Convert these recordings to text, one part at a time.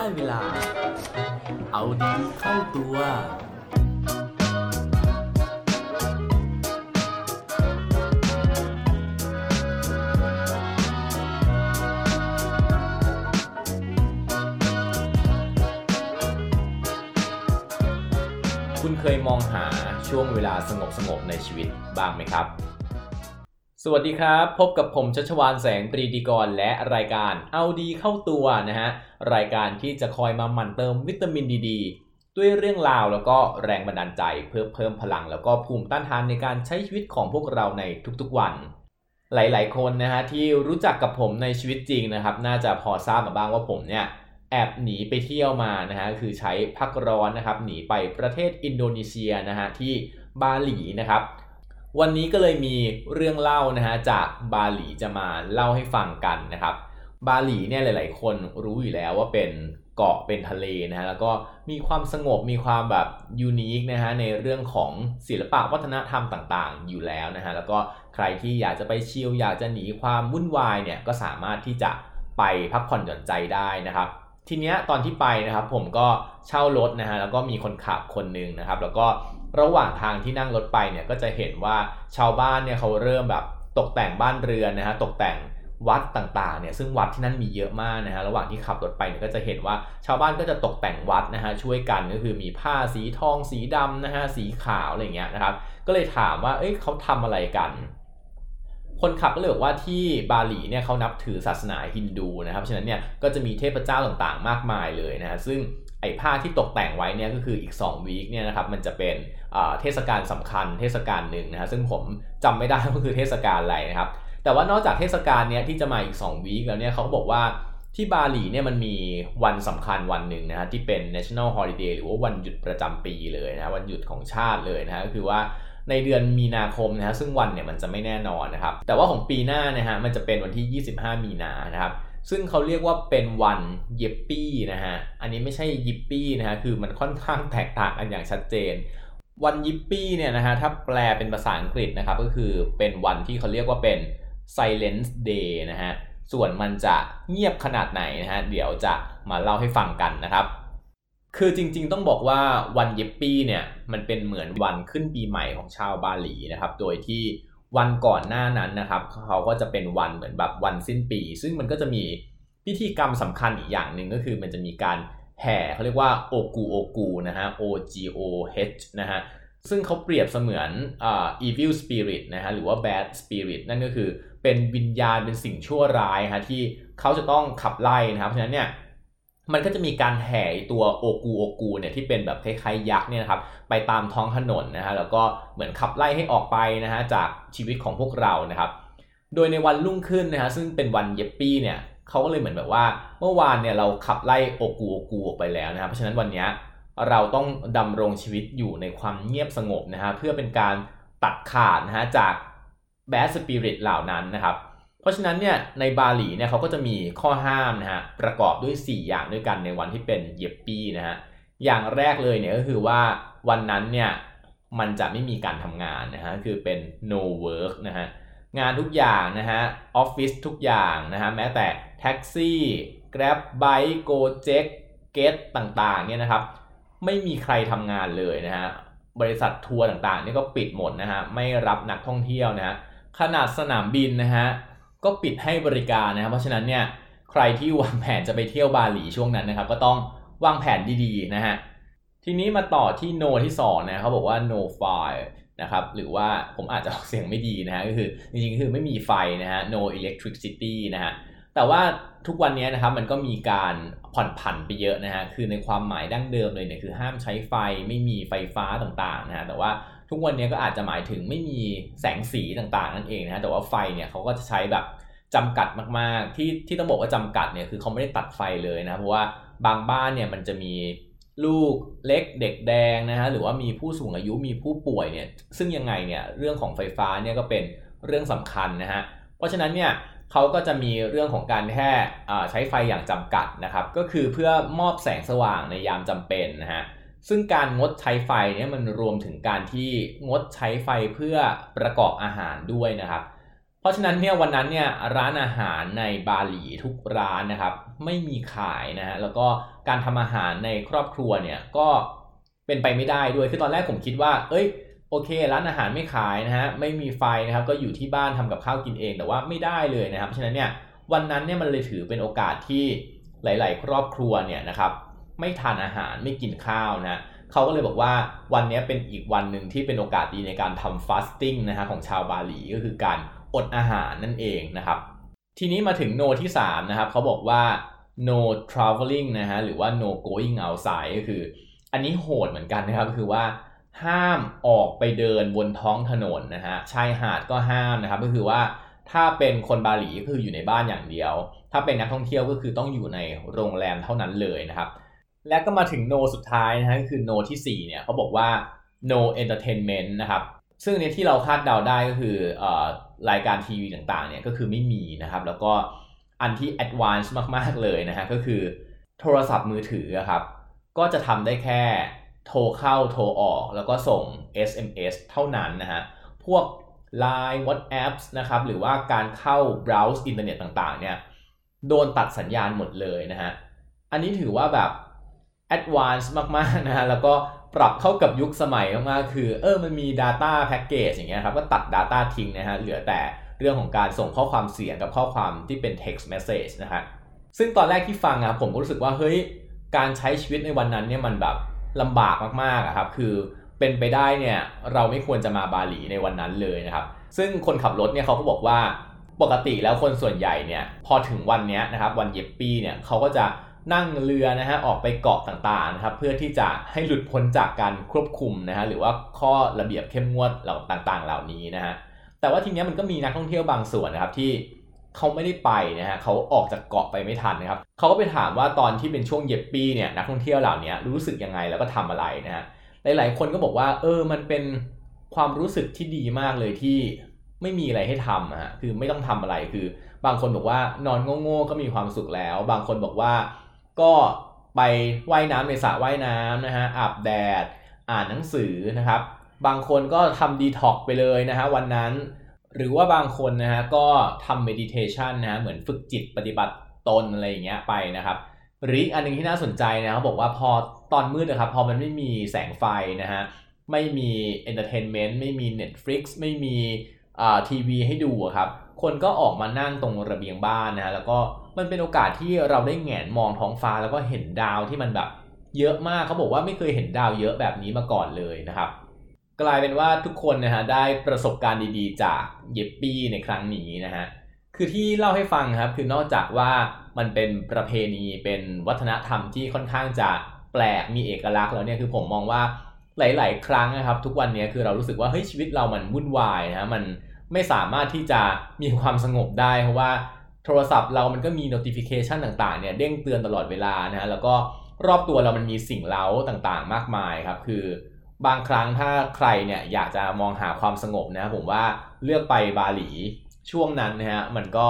ได้เวลา เอาดีเข้าตัว คุณเคยมองหาช่วงเวลาสงบสงบๆในชีวิตบ้างไหมครับ สวัสดีครับ พบกับผมชัชวานแสงปรีดีกรและรายการเอาดีเข้าตัวนะฮะ รายการที่จะคอยมาหมั่นเติมวิตามินดีดด้วยเรื่องราวแล้วก็แรงบันดาลใจเพื่อเพิ่มพลังแล้วก็ภูมิต้านทานในการใช้ชีวิตของพวกเราในทุกๆวัน หลายๆ คนนะฮะที่รู้จักกับผมในชีวิตจริงนะครับ น่าจะพอทราบมาบ้างว่าผมเนี่ยแอบหนีไปเที่ยวมานะฮะคือใช้พักร้อนนะครับหนีไปประเทศอินโดนีเซียนะฮะที่บาหลีนะครับ วันนี้ก็เลยมีเรื่องเล่านะฮะจากบาหลีจะมาเล่าให้ฟังกันนะครับ บาหลีเนี่ยหลาย ๆ คนรู้อยู่แล้วว่าเป็นเกาะเป็นทะเลนะฮะแล้วก็มีความสงบมีความแบบยูนิคนะฮะในเรื่องของศิลปะวัฒนธรรมต่างๆ อยู่แล้วนะฮะแล้วก็ใครที่อยากจะไปชิลอยากจะหนีความวุ่นวายเนี่ยก็สามารถที่จะไปพักผ่อนหย่อนใจได้นะครับ ทีเนี้ยตอนที่ไปนะครับผมก็เช่ารถนะฮะแล้วก็มีคนขับคนหนึ่งนะครับ แล้วก็ ระหว่างทางที่นั่งรถไปเนี่ยก็จะเห็นว่าชาวบ้านเนี่ยเขาเริ่มแบบตกแต่งบ้านเรือนนะฮะตกแต่งวัดต่างๆเนี่ยซึ่งวัดที่นั่นมีเยอะมากนะฮะระหว่างที่ขับรถไปเนี่ยก็จะเห็นว่าชาวบ้านก็จะตกแต่งวัดนะฮะช่วยกันก็คือมีผ้าสีทองสีดำนะฮะสีขาวอะไรเงี้ยนะครับก็เลยถามว่าเอ้ยเขาทำอะไรกัน คนขับก็เลยบอกว่าที่บาหลีเนี่ยเขานับถือศาสนาฮินดูนะครับฉะนั้นเนี่ยก็จะมีเทพเจ้าต่างๆ มากมายเลยนะฮะซึ่ง ไอ้ผ้าที่ตกแต่งไว้เนี่ยก็คืออีก2วีคเนี่ยนะครับมันจะเป็นเทศกาลสำคัญเทศกาลหนึ่งนะฮะซึ่งผมจำไม่ได้ว่าคือเทศกาลอะไรนะครับ แต่ว่านอกจากเทศกาลเนี้ยที่จะมาอีก2วีคแล้วเนี่ยเขาก็บอกว่าที่บาหลีเนี่ยมันมีวันสำคัญวันหนึ่งนะฮะที่เป็น national holiday หรือว่าวันหยุดประจำปีเลยนะฮะวันหยุดของชาติเลยนะฮะก็คือว่าในเดือนมีนาคมนะฮะซึ่งวันเนี่ยมันจะไม่แน่นอนนะครับแต่ว่าของปีหน้านะฮะมันจะเป็นวันที่ 25 มีนานะครับ ซึ่งเขาเรียกว่าเป็นวันเยปปี้นะฮะ อันนี้ไม่ใช่ยิปปี้นะฮะ คือมันค่อนข้างแตกต่างกันอย่างชัดเจน วันยิปปี้เนี่ยนะฮะ ถ้าแปลเป็นภาษาอังกฤษนะครับ ก็คือเป็นวันที่เขาเรียกว่าเป็น silence day นะฮะ ส่วนมันจะเงียบขนาดไหนนะฮะ เดี๋ยวจะมาเล่าให้ฟังกันนะครับ คือจริงๆต้องบอกว่าวันเยปปี้เนี่ย มันเป็นเหมือนวันขึ้นปีใหม่ของชาวบาหลีนะครับ โดยที่ วันก่อนหน้านั้นนะครับเขาก็จะเป็นวันเหมือนแบบวันสิ้นปี ซึ่งมันก็จะมีพิธีกรรมสำคัญอีกอย่างหนึ่งก็คือมันจะมีการแห่เขาเรียกว่าโอกูโอกูนะฮะ O G O H นะฮะซึ่งเขาเปรียบเสมือนอ evil spirit นะฮะหรือว่า bad spirit นั่นก็คือเป็นวิญญาณเป็นสิ่งชั่วร้ายฮะที่เขาจะต้องขับไล่นะครับเพราะฉะนั้นเนี่ย มันก็จะมีการแห่ตัวโอกูโอกูเนี่ยที่เป็นแบบคล้ายๆยักษ์เนี่ยนะครับไปตามท้องถนนนะฮะแล้วก็เหมือนขับไล่ให้ออกไปนะฮะจากชีวิตของพวกเรานะครับโดยในวันรุ่งขึ้นนะฮะซึ่งเป็นวันเยปปี้เนี่ยเขาก็เลยเหมือนแบบว่า เมื่อวานเนี่ยเราขับไล่โอกูโอกูออกไปแล้วนะครับเพราะฉะนั้นวันเนี้ยเราต้องดำรงชีวิตอยู่ในความเงียบสงบนะฮะเพื่อเป็นการตัดขาดนะฮะจากแบดสปิริตเหล่านั้นนะครับ เพราะฉะนั้นเนี่ยในบาหลีเนี่ยเขาก็จะมีข้อห้ามนะฮะประกอบด้วย 4 อย่างด้วยกันในวันที่เป็นเยปปี้นะฮะอย่างแรกเลยเนี่ยก็คือว่าวันนั้นเนี่ยมันจะไม่มีการทำงานนะฮะคือเป็น no work นะฮะงานทุกอย่างนะฮะออฟฟิศทุกอย่างนะฮะแม้แต่แท็กซี่ Grab Bike Gojek Get ต่างๆเนี่ยนะครับไม่มีใครทำงานเลยนะฮะบริษัททัวร์ต่างๆนี่ก็ปิดหมดนะฮะไม่รับนักท่องเที่ยวนะฮะขนาดสนามบินนะฮะ ก็ปิดให้บริการนะครับ เพราะฉะนั้นเนี่ยใครที่วางแผนจะไปเที่ยวบาหลีช่วงนั้นนะครับ ก็ต้องวางแผนดีๆนะฮะทีนี้มาต่อที่ no ที่2นะเขาบอกว่า no fire นะครับหรือว่าผมอาจจะออกเสียงไม่ดีนะฮะก็คือจริงๆคือไม่มีไฟนะฮะ no electricity นะฮะแต่ว่าทุกวันนี้นะครับมันก็มีการผ่อนผันไปเยอะนะฮะคือในความหมายดั้งเดิมเลยเนี่ยคือห้ามใช้ไฟไม่มีไฟฟ้าต่างๆนะฮะแต่ว่า ทุกวันนี้ก็อาจจะหมายถึงไม่มีแสงสีต่างๆนั่นเองนะฮะแต่ว่าไฟเนี่ยเขาก็จะใช้แบบจำกัดมากๆ ที่ที่ต้องบอกว่าจำกัดเนี่ยคือเขาไม่ได้ตัดไฟเลยนะเพราะว่าบางบ้านเนี่ยมันจะมีลูกเล็กเด็กแดงนะฮะหรือว่ามีผู้สูงอายุมีผู้ป่วยเนี่ยซึ่งยังไงเนี่ยเรื่องของไฟฟ้าเนี่ยก็เป็นเรื่องสำคัญนะฮะเพราะฉะนั้นเนี่ยเขาก็จะมีเรื่องของการแค่ใช้ไฟอย่างจำกัดนะครับก็คือเพื่อมอบแสงสว่างในยามจำเป็นนะฮะ ซึ่งการงดใช้ไฟเนี่ยมันรวมถึงการที่งดใช้ไฟเพื่อประกอบอาหารด้วยนะครับ เพราะฉะนั้นเนี่ยวันนั้นเนี่ยร้านอาหารในบาหลีทุกร้านนะครับ ไม่มีขายนะฮะแล้วก็การทำอาหารในครอบครัวเนี่ยก็เป็นไปไม่ได้ด้วยคือตอนแรกผมคิดว่า เอ้ยโอเค ร้านอาหารไม่ขายนะฮะไม่มีไฟนะครับ ก็อยู่ที่บ้านทำกับข้าวกินเอง แต่ว่าไม่ได้เลยนะครับเพราะฉะนั้นเนี่ยวันนั้นเนี่ยมันเลยถือเป็นโอกาสที่หลาย ๆ ครอบครัวเนี่ยนะครับ ไม่ทานอาหารไม่กินข้าวนะเขาก็เลยบอกว่าวันนี้เป็นอีกวันหนึ่งที่เป็นโอกาสดีในการทำฟาสติ้งนะฮะของชาวบาหลีก็คือการอดอาหารนั่นเองนะครับ ทีนี้มาถึงโนที่3นะครับเขาบอกว่า no traveling นะฮะหรือว่า no going outside ก็คือ อันนี้โหดเหมือนกันนะครับคือว่าห้ามออกไปเดินบนท้องถนนนะฮะชายหาดก็ห้ามนะครับก็คือว่าถ้าเป็นคนบาหลีก็คืออยู่ในบ้านอย่างเดียว ถ้าเป็นนักท่องเที่ยวก็คือต้องอยู่ในโรงแรมเท่านั้นเลยนะครับ และก็มาถึงโนสุดท้ายนะฮะก็คือโนที่4เนี่ยเขาบอกว่า no entertainment นะครับ ซึ่งในที่เราคาดเดาได้ก็คืออรายการทีวีต่างๆเนี่ยก็คือไม่มีนะครับ แล้วก็อันที่ advanced มากๆเลยนะฮะก็คือโทรศัพท์มือถือครับ ก็จะทำได้แค่โทรเข้าโทรออกแล้วก็ส่ง SMS เท่านั้นนะฮะ พวก Line WhatsApp นะครับ หรือว่าการเข้า browse อินเทอร์เน็ตต่างๆเนี่ย โดนตัดสัญญาณหมดเลยนะฮะ อันนี้ถือว่าแบบ advance มากๆนะฮะแล้วก็ปรับเข้ากับยุคสมัยมากๆคือเออมันมี data package อย่างเงี้ยครับก็ตัด data ทิ้งนะฮะเหลือแต่เรื่องของการส่งข้อความเสียงกับข้อความที่เป็น text message นะฮะซึ่งตอนแรกที่ฟังอะผมก็รู้สึกว่าเฮ้ยการใช้ชีวิตในวันนั้นเนี่ยมันแบบลำบากมากๆครับคือเป็นไปได้เนี่ยเราไม่ควรจะมาบาหลีในวันนั้นเลยนะครับ ซึ่งคนขับรถเนี่ยเขาก็บอกว่าปกติแล้วคนส่วนใหญ่เนี่ยพอถึงวันนี้นะครับวันเย็บปีเนี่ยเขาก็จะ นั่งเรือนะฮะออกไปเกาะต่างๆนะครับเพื่อที่จะให้หลุดพ้นจากการควบคุมนะฮะหรือว่าข้อระเบียบเข้มงวดเหล่าต่างๆ เหล่านี้นะฮะแต่ว่าทีนี้มันก็มีนักท่องเที่ยวบางส่วนนะครับที่เขาไม่ได้ไปนะฮะเขาออกจากเกาะไปไม่ทันนะครับเขาก็ไปถามว่าตอนที่เป็นช่วงเย็บปีเนี่ยนักท่องเที่ยวเหล่านี้รู้สึกยังไงแล้วก็ทำอะไรนะฮะหลายๆคนก็บอกว่าเออมันเป็นความรู้สึกที่ดีมากเลยที่ไม่มีอะไรให้ทำฮะคือไม่ต้องทำอะไรคือบางคนบอกว่านอนโง่ๆก็มีความสุขแล้ว บางคนบอกว่า ก็ไปไว่ายน้ำในสระว่ายน้ำนะฮะอาบแดด อ่านหนังสือนะครับ บางคนก็ทำดีท็อกไปเลยนะฮะวันนั้น หรือว่าบางคนนะฮะก็ทำเมดิเทชันนะฮะเหมือนฝึกจิตปฏิบัติตนอะไรอย่างเงี้ยไปนะครับหรืออีกอันหนึ่งที่น่าสนใจนะเขาบอกว่าพอตอนมืดนะครับ พอมันไม่มีแสงไฟนะฮะไม่มี entertainment ไม่มี Netflix ไม่มีอ่าทีวีให้ดูครับ คนก็ออกมานั่งตรงระเบียงบ้านนะฮะแล้วก็มันเป็นโอกาสที่เราได้แหงนมองท้องฟ้าแล้วก็เห็นดาวที่มันแบบเยอะมากเขาบอกว่าไม่เคยเห็นดาวเยอะแบบนี้มาก่อนเลยนะครับ กลายเป็นว่าทุกคนนะฮะได้ประสบการณ์ดีๆ จากเย็บปี้ในครั้งนี้นะฮะคือที่เล่าให้ฟังครับคือนอกจากว่ามันเป็นประเพณีเป็นวัฒนธรรมที่ค่อนข้างจะแปลกมีเอกลักษณ์แล้วเนี่ยคือผมมองว่าหลาย ๆ ครั้งนะครับ ทุกวันนี้คือเรารู้สึกว่าเฮ้ยชีวิตเรามันวุ่นวายนะฮะมัน ไม่สามารถที่จะมีความสงบได้ เพราะว่าโทรศัพท์เรามันก็มี notification ต่างๆเนี่ยเด้งเตือนตลอดเวลานะฮะแล้วก็รอบตัวเรามันมีสิ่งเล้าต่างๆ มากมายครับ คือบางครั้งถ้าใครเนี่ยอยากจะมองหาความสงบนะผมว่าเลือกไปบาหลีช่วงนั้นนะฮะมันก็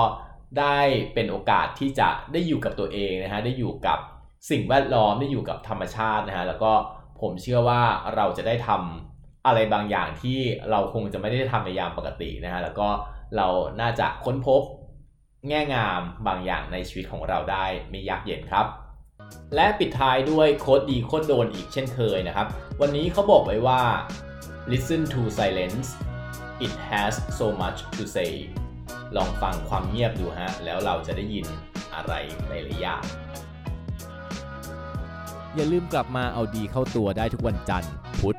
ได้เป็นโอกาสที่จะได้อยู่กับตัวเองนะฮะได้อยู่กับสิ่งแวดล้อมได้อยู่กับธรรมชาตินะฮะแล้วก็ผมเชื่อว่าเราจะได้ทำ อะไรบางอย่างที่เราคงจะไม่ได้ทำในยามปกตินะฮะแล้วก็เราน่าจะค้นพบแง่งามบางอย่างในชีวิตของเราได้ไม่ยากเย็นครับ และปิดท้ายด้วยโค้ดดีโค้ดโดนอีกเช่นเคยนะครับ วันนี้เขาบอกไว้ว่า listen to silence it has so much to say ลองฟังความเงียบดูฮะ แล้วเราจะได้ยินอะไรหลายๆอย่างอย่าลืมกลับมาเอาดีเข้าตัวได้ทุกวันจันทร์ พุธ